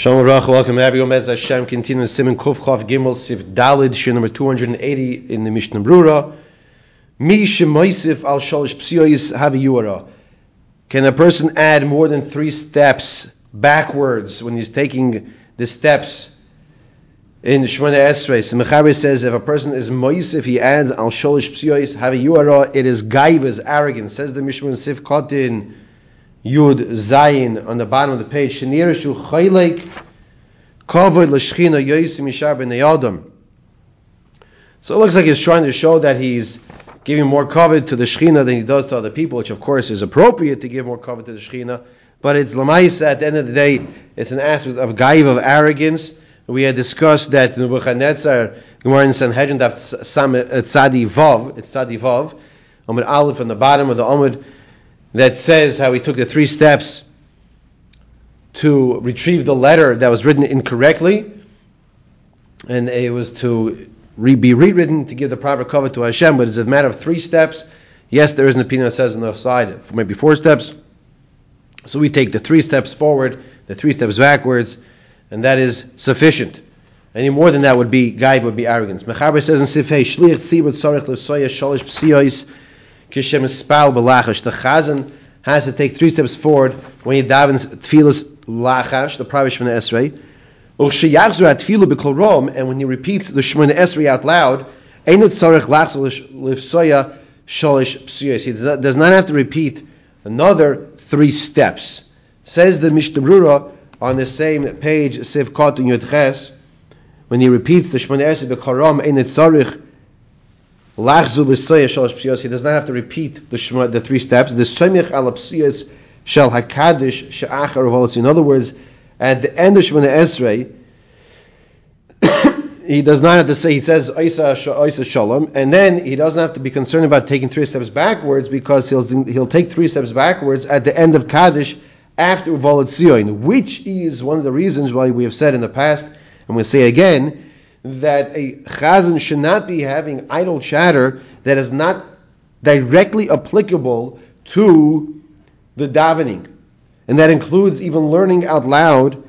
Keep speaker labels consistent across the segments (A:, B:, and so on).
A: Shalom Rach, welcome everyone. As Hashem continues Simon Kuf Chav Gimel Sif Dalid, Shir number 280 in the Mishnah Brura. Mi Shemoisif al Shalish Psiois Haviyura. Can a person add more than three steps backwards when he's taking the steps in Shemona Esrei? So Mechaber says if a person is Moisif, he adds al Shalish Psiois Haviyura, it is Gaiva's arrogance. Says the Mishnah Sif Kotin. Yud Zayin on the bottom of the page. Yishar Ben So it looks like he's trying to show that he's giving more covet to the Shechina than he does to other people, which of course is appropriate to give more covet to the Shechina. But it's Lamaisa at the end of the day, it's an aspect of gaiv of arrogance. We had discussed that Nebuchadnezzar, Gemara in Sanhedrin, Tzadi Vav, it's Tzadi Vav, Amud Aleph on the bottom of the Amud, that says how he took the three steps to retrieve the letter that was written incorrectly, and it was to re- be rewritten to give the proper cover to Hashem. But it's a matter of three steps. Yes, there is an opinion that says on the side maybe four steps. So we take the three steps forward, the three steps backwards, and that is sufficient. Any more than that would be guide would be arrogance. Mechaber says in Sifhei Shliach Tzibur Tzarech L'Soya Shalish Psiois Kishem is Spal Belachash. The Chazan has to take three steps forward when he davens Tfilas Lachash, the private Shemana Esrei. And when he repeats the Shemana Esrei out loud, he does not have to repeat another three steps. Says the Mishnah on the same page, Sev Kot Yud when he repeats the Shemana Esrei, Karam, Ein Tzarich he does not have to repeat the Shema, the three steps. The Shemich al shel Hakadish she'achar In other words, at the end of Shemana Esrei, he does not have to say, he says, Isa, Shalom, and then he doesn't have to be concerned about taking three steps backwards because he'll, he'll take three steps backwards at the end of Kaddish after Uvalat which is one of the reasons why we have said in the past, and we'll say again, that a chazan should not be having idle chatter that is not directly applicable to the davening, and that includes even learning out loud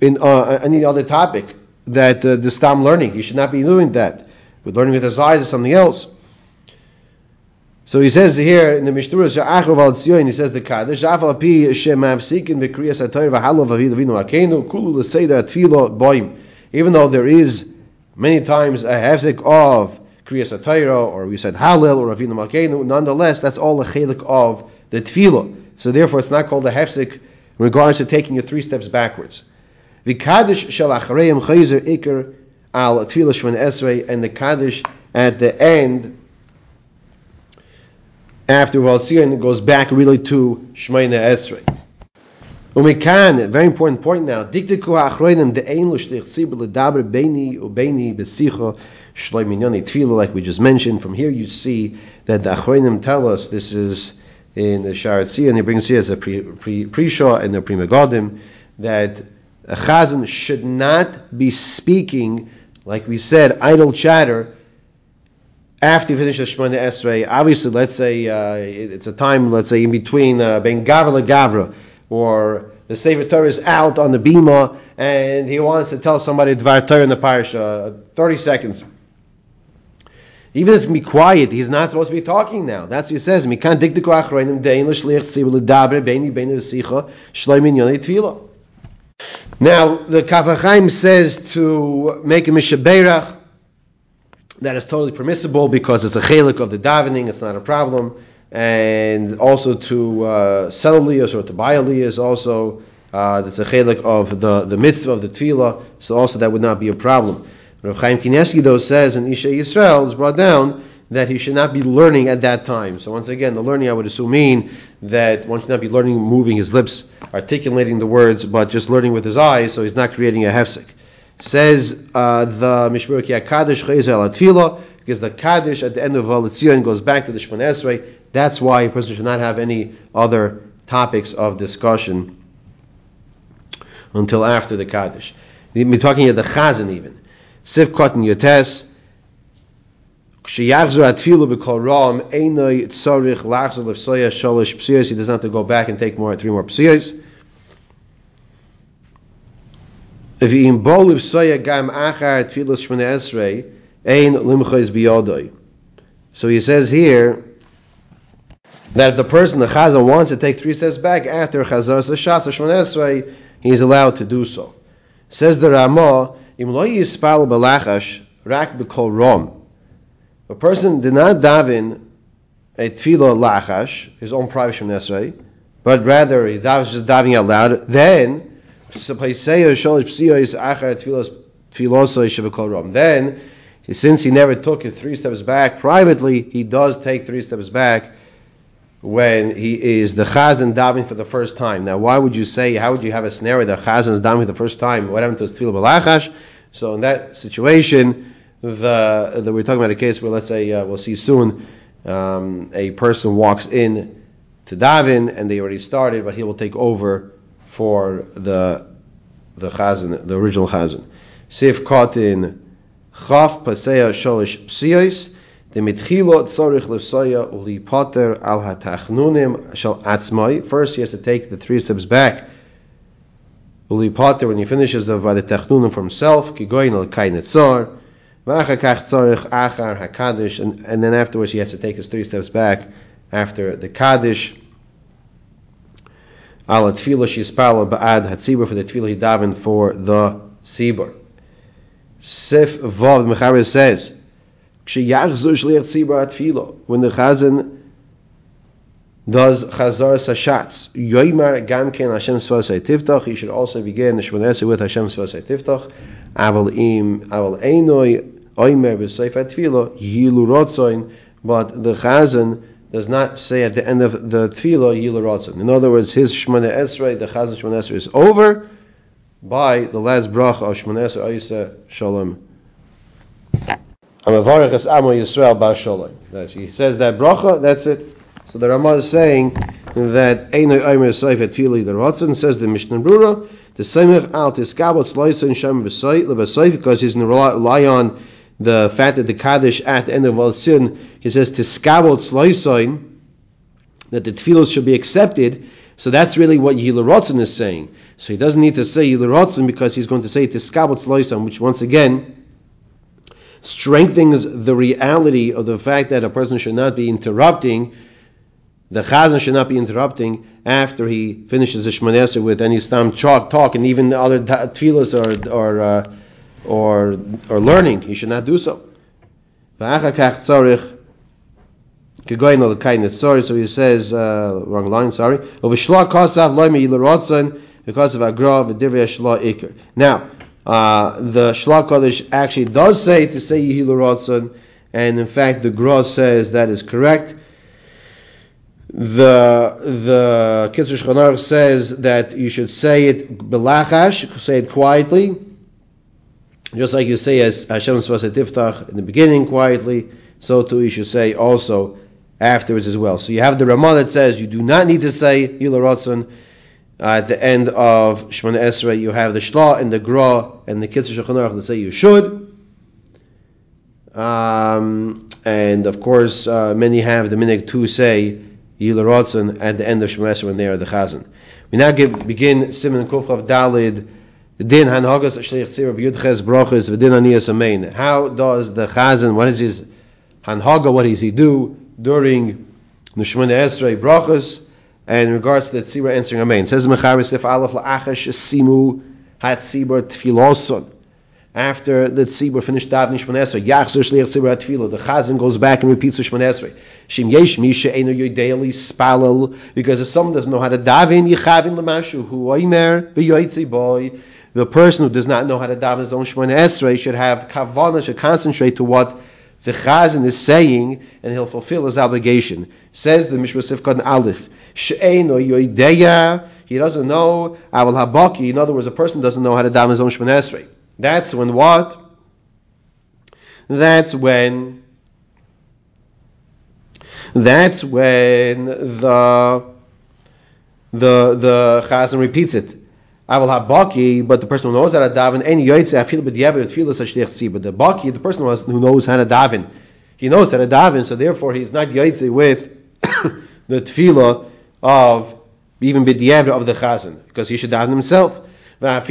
A: in uh, any other topic that uh, the stam learning. You should not be doing that. With learning with his eyes is something else. So he says here in the Mishnah, he says the Kaddish, Afal pi shemavsikin b'kriyas ha'toyer v'halav avinu akenu kulu l'seder atfilo boim even though there is many times a hefzik of Kriyas Atayra, or we said Halil or Ravina Malkeinu, nonetheless, that's all a chelik of the tefillah. So therefore, it's not called a hefzik in regards to taking you three steps backwards. The Kaddish shel achareim chayzer ikr al tefillah shvan esrei, and the Kaddish at the end, after Valtzion, goes back really to Shemaina Esrei. Umikan, very important point now. Diktiku ha'achroinim de'ein l'shlich tzibur l'daber beini ubeini besicha shloim minyani tefillah, like we just mentioned. From here you see that the achroinim tell us this is in the Sharat and he brings here as a pre, pre and the Pri Megadim, that a chazan should not be speaking, like we said, idle chatter after you finish the Shemona Esrei. Obviously, let's say uh, it's a time, let's say in between uh, Ben Gavra Gavra or the Sefer Torah is out on the bima and he wants to tell somebody Dvar Torah in the parsha, 30 seconds. Even if it's going to be quiet, he's not supposed to be talking now. That's what he says. Now, the Kaf HaChaim says to make a mishaberach that is totally permissible because it's a chelik of the davening, it's not a problem and also to uh, sell aliyahs or to buy aliyahs also. Uh, that's a chelik of the, the mitzvah of the tefillah, so also that would not be a problem. Rav Chaim Kanievsky though says in Ishei Yisrael is brought down that he should not be learning at that time. So once again, the learning I would assume mean that one should not be learning moving his lips, articulating the words, but just learning with his eyes, so he's not creating a hefsek. Says uh, the Mishmur Kaddish Tefillah, because the Kaddish at the end of Valitzion goes back to the Shemon Esrei, that's why a person should not have any other topics of discussion until after the Kaddish. We're talking about the Chazan even. Sif Kotten Yotes. He does not have to go back and take more, three more psiyos. V'im boliv soya gam achar tfilas shmona esrei ein limchais biyodoi. So he says here that if the person, the chazan, wants to take three steps back after chazar sashatz shmona esrei, he is allowed to do so. Says the Ramah, im lo yispal balachash rak rom. A person did not daven a tefillah lachash, his own private esrei, but rather he was just diving out loud, then then, since he never took it three steps back privately, he does take three steps back when he is the chazan davening for the first time. Now, why would you say? How would you have a scenario that chazan is davening for the first time? What happened to his tefillah balachash? So in that situation, the, the, we're talking about a case where, let's say, uh, we'll see soon, um, a person walks in to daven and they already started, but he will take over for the the chazan, the original chazan. Sif in chaf paseya sholish psiyos the mitchilo tzorich uli poter al hatachnunim shal atzmai. First, he has to take the three steps back. Uli poter when he finishes the by the tachnunim for himself. Kigoyin al kain etzor. V'achakach tzorich achar hakadish, and then afterwards he has to take his three steps back after the kaddish al tefillah shispala ba'ad hatzibur for the tefillah he davened for the tzibur. Sif Vav Mechaber says, "Kshiyachzur shliach tzibur tefillah." When the chazan does chazar sashatz, yoymar gam ken Hashem svasei tiftach. He should also begin the shmonesa with Hashem svasei tiftach. Aval im aval einoi oimer b'seif tefillah yilu rotzoin. But the chazan does not say at the end of the tefillah Yilarotzen. In other words, his Shemana Esrei, the Chazan Shemana Esrei, is over by the last bracha of Shemana Esrei Ayisa Shalom. Amavarech Amo Yisrael Bar Shalom. He says that bracha, that's it. So the Ramah is saying that Einoi Seif at Tefillah Yilarotzen, says the Mishnah Brura, the Semech Al Tiskabot and Shem B'Seif, because he's going to rely on the fact that the Kaddish at the end of all sin, he says tiskabot sloisoin, that the tefillos should be accepted. So that's really what Yilarotzen is saying. So he doesn't need to say Yilarotzen because he's going to say tiskabot sloisoin, which once again strengthens the reality of the fact that a person should not be interrupting. The chazan should not be interrupting after he finishes the shmonesa with any stam talk, and even other tefillos or or uh, or or learning, he should not do so. So he says, uh, wrong line, sorry. Now, uh, the Shla Kodesh actually does say to say Yehilu and in fact the Gra says that is correct. The the Kitzur says that you should say it belachash, say it quietly, just like you say as Hashem Tiftach in the beginning quietly, so too you should say also afterwards as well. So you have the Ramah that says you do not need to say Yila uh, at the end of Shemana Esrei. You have the Shla and the Gra and the Kitzur Shulchan that say you should. Um, and of course, uh, many have the minig to say Yila at the end of Shemana Esrei when they are the Chazan. We now give, begin Simon Kufchav Dalid Din hanhagas shliach tzir of yudches brachas v'din aniyas amein. How does the chazan? What is his hanhaga? What does he do during the Shemona Esrei brachas? And in regards to the tzira answering amein, says mecharis if alaf la'achash simu hat tzibur tfiloson. After the tzibur finished davening Shemona Esrei, yachzer shliach tzibur tfilo. The chazan goes back and repeats the Shemona Shim yesh misha eno yodeili spalal. Because if someone doesn't know how to daven, yichavin l'mashu hu oimer v'yoytzi boy the person who does not know how to daven his own Shemona Esrei should have kavanah, should concentrate to what the Chazan is saying, and he'll fulfill his obligation. Says the Mishnah Sifkon Aleph, She'eno yoideya, he doesn't know, Aval Habaki, in other words, a person doesn't know how to daven his own Shemona Esrei. That's when what? That's when that's when the the the chazan repeats it. I will have baki, but the person who knows how to daven, any yoytze afil b'diavad tefillah shliach But the baki, the person who knows how to daven, he knows how to daven, so therefore he's not yoytze with the tefillah of even b'diavad of the chazan, because he should daven himself. Even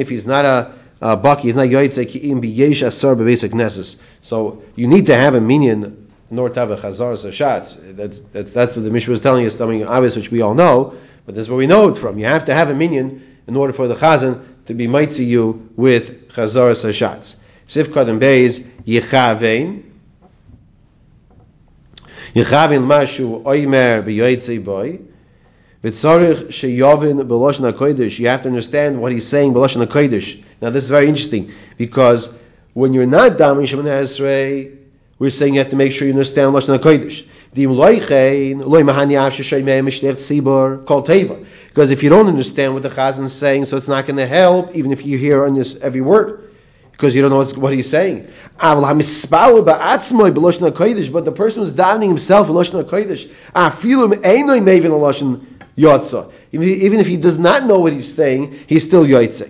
A: if he's not a, a baki, he's not yoitze, ki'im b'yesh asar b'basic neses. So you need to have a minion in order to have a chazar shatz. That's, that's, that's what the Mishnah was telling us, something obvious which we all know, but this is where we know it from. You have to have a minion in order for the chazan to be mitzi you with chazar shatz. Sifkat and Beis, yichavein. V'tzarich sheyovin b'loshen. You have to understand what he's saying b'loshen. Now this is very interesting because when you're not damin Shemoneh Esrei, we're saying you have to make sure you understand loshen HaKodesh. Because if you don't understand what the chazan is saying, so it's not going to help, even if you hear on this every word, because you don't know what he's saying. But the person who's davening himself in loshen hakodesh. Even if he does not know what he's saying, he's still yotze.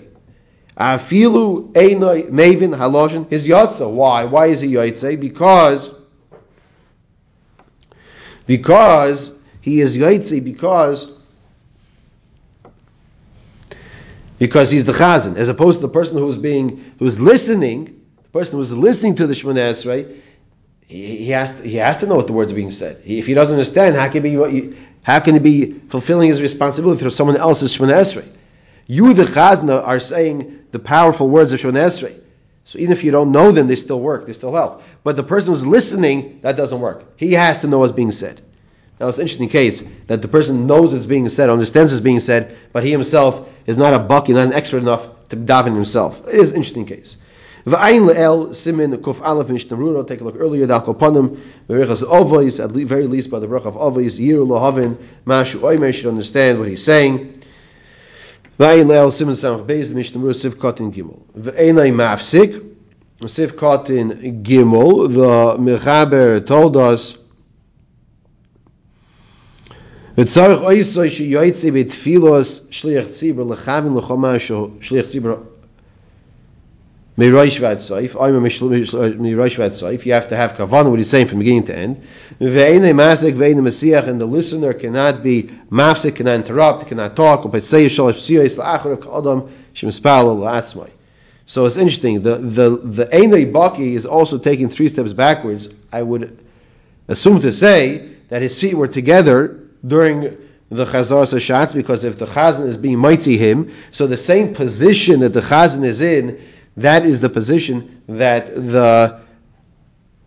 A: Afilu einoi mevin haloshin his yotza. Why? Why is he yotze? Because because he is yotze because because he's the chazan, as opposed to the person who's being who's listening. The person who's listening to the Shemona Esrei, he, he has to, he has to know what the words are being said. He, if he doesn't understand, how can he be how can he be fulfilling his responsibility for someone else's Shemona Esrei? You, the Chazna, are saying the powerful words of Shemona Esrei. So even if you don't know them, they still work, they still help. But the person who's listening, that doesn't work. He has to know what's being said. Now it's an interesting case that the person knows it's being said, understands it's being said, but he himself is not a bucky, not an expert enough to daven himself. It is an interesting case. Simin kuf. Take a look earlier. Dal. At the very least, by the brach of ovois, yiru lohavin mashu oimer should understand what he's saying. Simin gimel. Gimel. The mechaber told us. וצריך אויסוי שיועצי בתפילוס שליח ציבור לכוון לחומה שליח ציבור Mirosh Vatsaif, I'm Mirosh Vatsaif, you have to have Kavan, what he's saying from beginning to end. Ve'ene Masik, Ve'ene Messiah, and the listener cannot be Mafsik, cannot interrupt, cannot talk, but say Shalash Psiyos, La'achar Kadam, Shemispal, La'atzmai. So it's interesting, the, the, the Einei Baki is also taking three steps backwards. I would assume to say that his feet were together during the Chazar Sashatz, because if the Chazan is being mighty him, so the same position that the Chazan is in, that is the position that the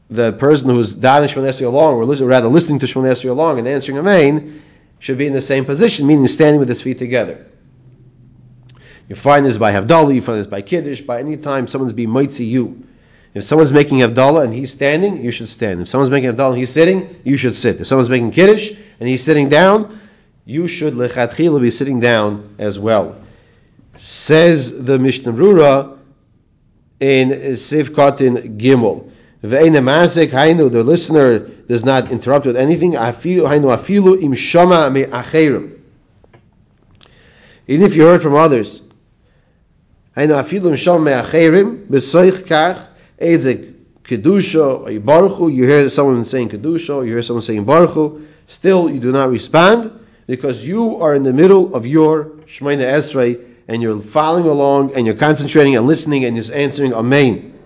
A: the person who's davening Shemon along, or rather listening to Shemon along and answering Amen, should be in the same position, meaning standing with his feet together. You find this by Havdalah, you find this by Kiddush, by any time someone's being mighty you. If someone's making Havdalah and he's standing, you should stand. If someone's making Havdalah and he's sitting, you should sit. If someone's making Kiddush and he's sitting down, you should be sitting down as well. Says the Mishnah Rura in Sivkatin Gimel. Hainu, the listener does not interrupt with anything. Hainu afilu im shama. Even if you heard from others, hainu afilu im shama me b'soich kach, ezek kedusha, or baruchu, you hear someone saying kedusha, you hear someone saying baruchu, still you do not respond, because you are in the middle of your Shemaina Esrei, and you're following along and you're concentrating and listening and just answering Amen.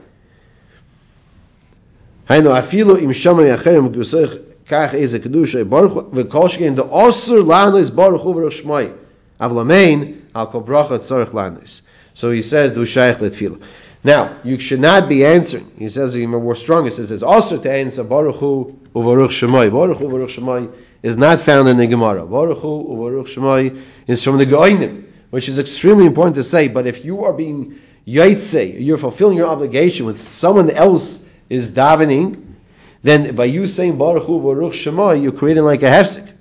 A: Achem gusach kach ez a kedusha baruch ve kolshkein the osur lanos baruch hu baruch shmai avol amen al kol tzarich lanos so he says do shaykh letfila now you should not be answering he says even more strong he says it's also to answer baruch hu u baruch shmai baruch hu baruch shmai is not found in the gemara baruch hu u baruch shmai is from the goinim which is extremely important to say. But if you are being yaitse, you're fulfilling your obligation with someone else is davening, then by you saying Baruch Hu Baruch Shema, you're creating like a hefsek.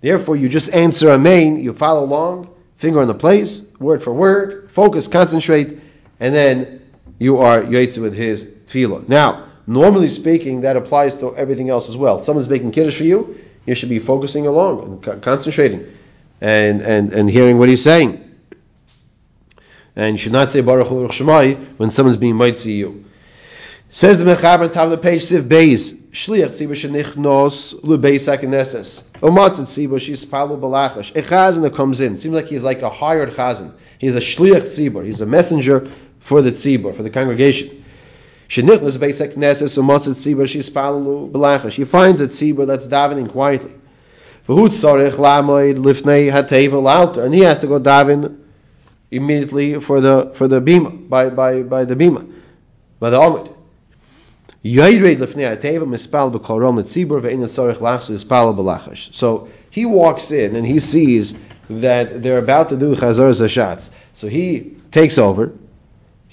A: Therefore, you just answer Amen, you follow along, finger on the place, word for word, focus, concentrate, and then you are yaitse with his tefillah. Now, normally speaking, that applies to everything else as well. Someone's making kiddush for you, you should be focusing along and concentrating and, and, and hearing what he's saying. And you should not say Baruch Hu Shemai when someone's being mighty you. Says the Mechaber top of the page, Siv Beis, Shliach Tzibur Shenichnos Lubeis HaKnesses. Umatzit Tzibur Shispalu Balachash. A chazan that comes in. Seems like he's like a hired chazan. He's a Shliach Tzibur. He's a messenger for the Tzibur, for the congregation. Shenichnos Beis HaKnesses Umatzit Tzibur Shispalu Balachash. He finds a Tzibur that's davening quietly. Tzorich lifnei. And he has to go daven immediately for the for the bima, by, by, by the bima, by the Amud. So he walks in and he sees that they're about to do chazar zashatz. So he takes over.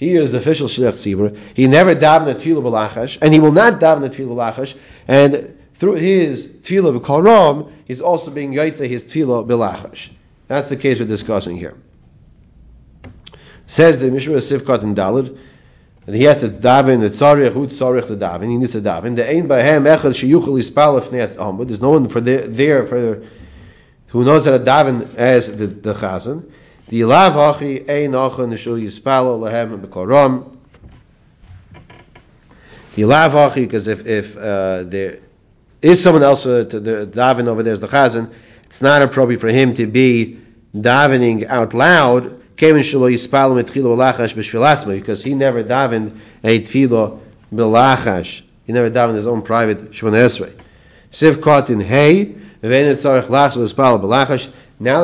A: He is the official shliach tzibur. He never davened tefillah b'lachash, and he will not daven tefillah b'lachash. And through his tefillah b'korom, he's also being yaitze his tefillah b'lachash. That's the case we're discussing here. Says the Mishnah Sivkot in Dalid and he has to daven the tzarich who tzarich the daven. He needs to daven. The ein bahem echad sheyuchel ispal ifnei amud. There's no one for the, there for who knows how to daven as the, the chazan. The ilav hachi ein achan nishul yispal lehem b'koram. The ilav hachi because if if uh, there is someone else uh, to the daven over there is the chazan, it's not appropriate for him to be davening out loud because he never davened a tefillah belachash. He never davened his own private Shemona Esrei. Siv caught in hay. Now that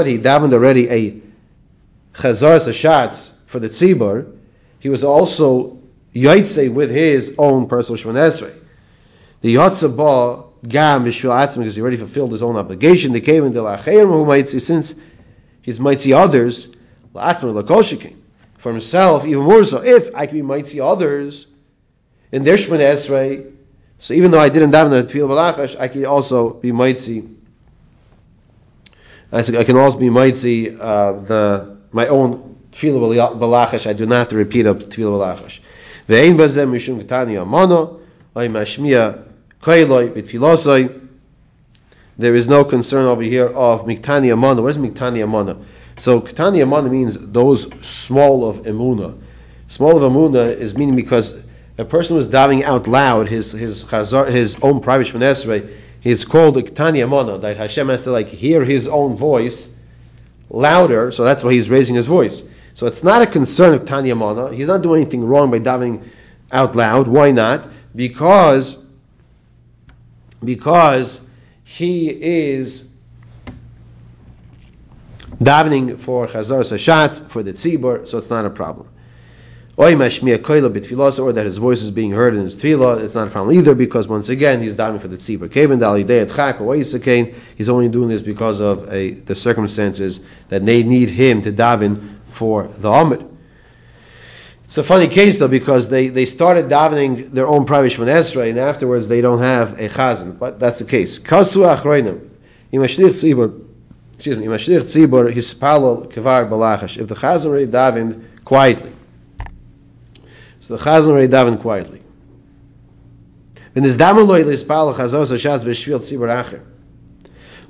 A: he davened already a chazar sashatz for the tzibur, he was also yaitse with his own personal Shemona Esrei. The yatzah gam b'shvil atzim because he already fulfilled his own obligation. They came in the lacheir who might see since he's might see others for himself, even more so. If I can be might see others in their Shemon Esrei, so even though I didn't daven the Tefillah Balachash, I can also be might see I can also be mighty uh, the my own Tefillah Balachash. I do not have to repeat up Tefillah Balachash. Ve'ein bazem mishum ketani amano, oy mashmiya koiloi. There is no concern over here of miktani amano. Where's miktani amano? So Ketani Amana means those small of Emuna. Small of Emuna is meaning because a person was davening out loud his his chazar, his own private Shemon He's called a Ketani that Hashem has to like hear his own voice louder. So that's why he's raising his voice. So it's not a concern of Tanya Mana. He's not doing anything wrong by davening out loud. Why not? Because because he is davening for chazar sashatz for the tzibur, so it's not a problem. Or that his voice is being heard in his tefillah, it's not a problem either because once again he's davening for the tzibur. He's only doing this because of a, the circumstances that they need him to daven for the Amid. It's a funny case though because they, they started davening their own private Shemon and afterwards they don't have a chazan, but that's the case. Kasu achroinim excuse me, Mashlich Tzibur Hispalol Balachash. If the Chazan already davened quietly, so the Chazan already davened quietly. Tzibur acher,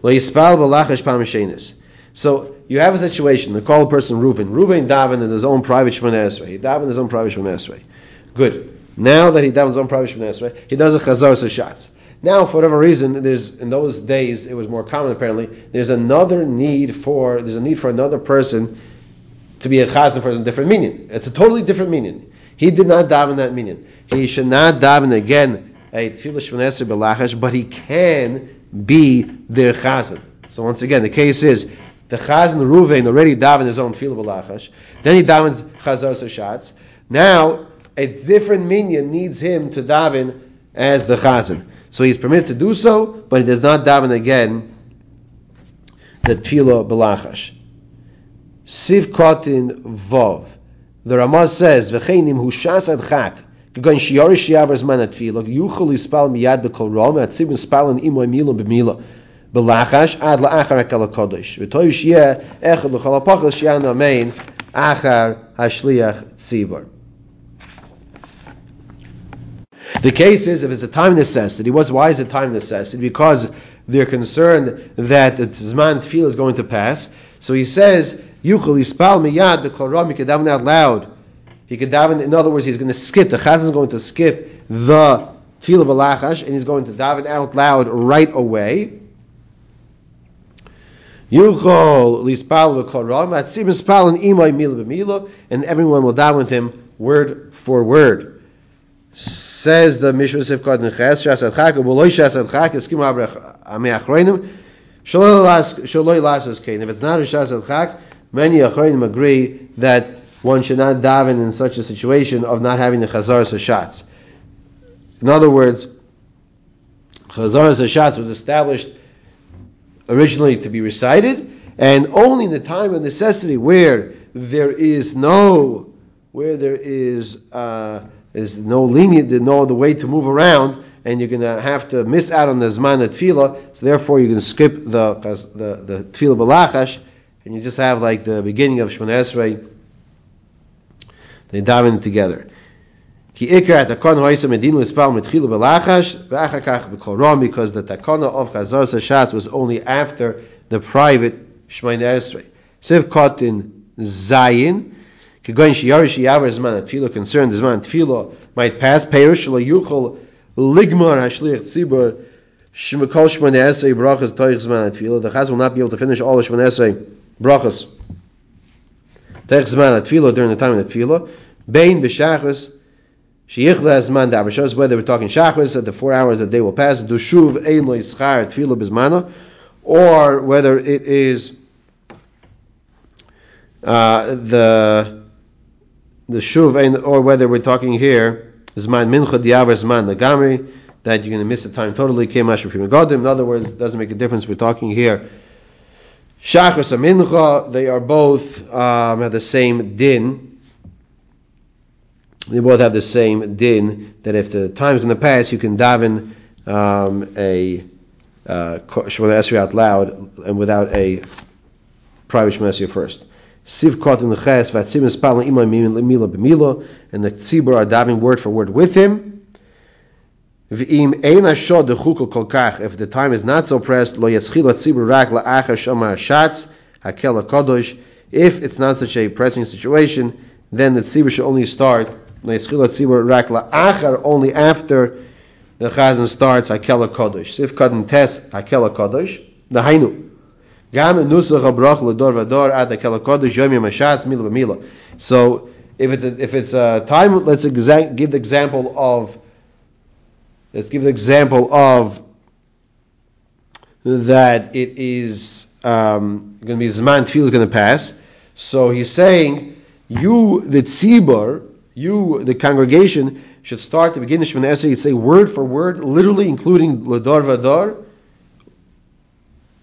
A: lo yispal b'lachash pamishenis. So you have a situation. They call a person Reuven. Reuven davened in his own private shemona esrei. He davened in his own private shemona esrei. Good. Now that he davened his own private shemona esrei, he does a chazor hashatz. Now, for whatever reason, there's in those days it was more common. Apparently, there's another need for there's a need for another person to be a chazan for a different meaning. It's a totally different meaning. He did not daven that meaning. He should not daven again a tefillah shmoneser belachash, but he can be their chazan. So once again, the case is the chazan Ruvain already davened his own tefillah belachash. Then he davens chazar sashatz. Now a different minion needs him to daven as the chazan. So he's permitted to do so, but he does not daven again the tefillah belachash. Siv kotin vov. The Ramaz says, "V'cheinim hu shas adchak." Gagan shiarish shi'avers manat atfila. Yuchol ispal miyad b'kol rom. Atziv yispalin imo emilon b'mila. B'lachash ad la'achar akal kodesh. V'toyu shiyeh echad l'chol apachal shiyan amein achar hashliach tzibor. The case is if it's a time necessity. was, why is it time necessity? Because they're concerned that the zman tefillah is going to pass. So he says Yuchel Yispal Miyad B'Kol Ram, you can daven out loud He could daven. In other words, he's going to skip. The chazan is going to skip the tefillah balachash, and he's going to daven out loud right away. Yuchol lispal v'koram atzim mispal and imay mila b'mila, and everyone will daven with him word for word. Says the Mishnah Sifkot Neches Shas Adchak V'loy Shas Adchak Eskim Amei Achroinim Shaloi Lasas Kain. If it's not a Shas Adchak, many Achroinim agree that one should not daven in such a situation of not having the Chazar Sashatz. In other words, Chazar Sashatz was established originally to be recited, and only in the time of necessity where there is no, where there is uh, is no lenient, no other way to move around, and you're going to have to miss out on the zman at tefillah. So therefore, going to skip the the the tefillah balachash, and you just have like the beginning of Shemon Esrei. They daven together. Ki ikar at takon hoisa medinu ispal mitchilu belachash v'achakach b'korom because the takona of Chazar Sashatz was only after the private Shemon Esrei. Siv kotin zayin kigoyin shiyarish yavar zman tefillah concerned zman tefillah might pass perish lo yuchol ligmar hashliach tzibur shemekol Shemon Esrei brachas toich zman tefillah the Chaz will not be able to finish all the Shemon Esrei brachas toich zman tefillah during the time of the tefillah bein b'shachas Sheyichla Zman Davar shows whether we're talking Shachris at the four hours that they will pass, Dushuv Ein Lo Yischar Tefillah Bizmana, or whether it is uh, the the Shuv or whether we're talking here Zman Mincha Diavar Zman Nagamri, that you're going to miss the time totally. In other words, it doesn't make a difference. We're talking here. Shachris and Mincha, they are both um, have the same din they both have the same din that if the time is going to pass, you can daven um, a uh, Esrei out loud and without a private Shemona Esrei first. Siv caught in the ches vatsim espal imay mila and the tzibur are davening word for word with him. If the time is not so pressed. If it's not such a pressing situation, then the tzibur should only start only after the chazan starts Hakela Kodesh. Sif Kadin Tes Hakela Kodesh. The Hainu. Gam Nusach Abrach Lador Vador Ad Hakela Kodesh Yom Yom Mila B'Mila. So if it's a, if it's a time, let's exa- give the example of let's give an example of that it is um, going to be Zman Tefillah is going to pass. So he's saying you the tzibur you, the congregation, should start the beginning of Shemana essay, say word for word, literally including Ladar Vadar,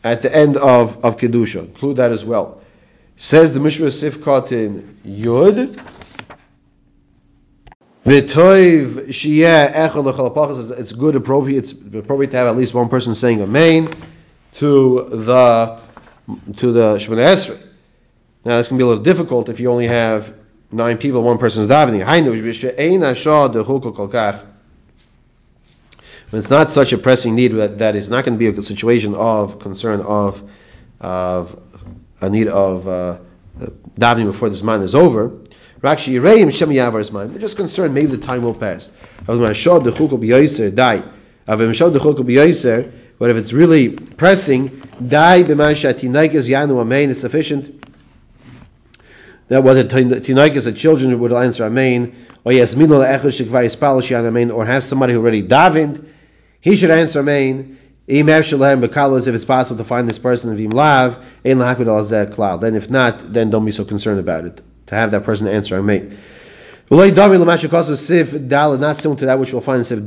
A: at the end of, of Kedusha. Include that as well. Says the Mishnah Sifkat in Yud, V'toiv shiyeh It's good, appropriate. It's appropriate to have at least one person saying Amen to the to the Shemana Esrei. Now, this can be a little difficult if you only have nine people, one person is davening. When it's not such a pressing need that, that is not going to be a situation of concern of of a need of uh, davening before this man is over. We're just concerned maybe the time will pass. But if it's really pressing, it's sufficient that whether tinaikas, the children would answer Amen, or Amen, or have somebody who already davened, he should answer Amen. If it's possible to find this person in Vim Lav, then if not, then don't be so concerned about it. To have that person answer Amen. Not similar to that which we'll find in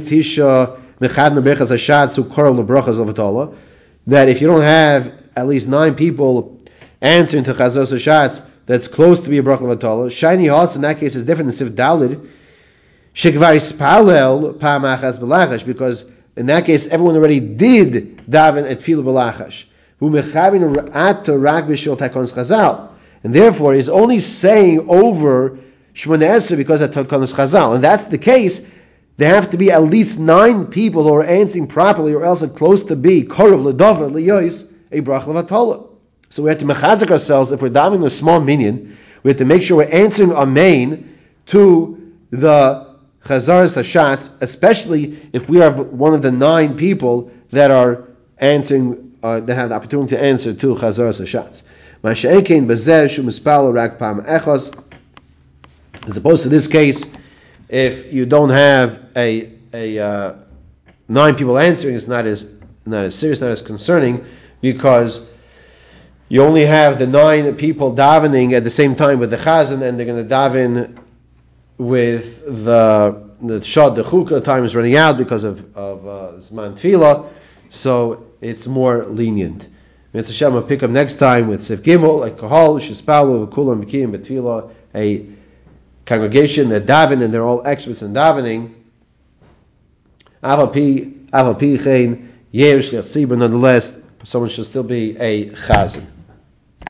A: Tisha that if you don't have at least nine people answering to Chazos Hashatz, that's close to be a bracha vatala. Shiny hearts in that case is different than sif belachash because in that case everyone already did daven at tefillah belachash. Who mechavin at rak b'shil takons chazal, and therefore is only saying over Shmoneh Esrei because of takons chazal, and that's the case. There have to be at least nine people who are answering properly, or else it's close to be korov ledover liyois a bracha vatala. So we have to mechazik ourselves if we're davening a small minion We have to make sure we're answering Amen to the Chazaras Hashatz, especially if we are one of the nine people that are answering, uh, that have the opportunity to answer to Chazaras Hashatz. As opposed to this case, if you don't have a, a uh, nine people answering, it's not as not as serious, not as concerning, because you only have the nine people davening at the same time with the chazan, and they're going to daven with the the shad the chukah time is running out because of of uh, zman tefillah, so it's more lenient. Mitzvah Hashem will pick up next time with Sif Gimel, like Kahal, Shispalu, Kulam, Betfila, a congregation that daven and they're all experts in davening. Nonetheless, someone should still be a chazan.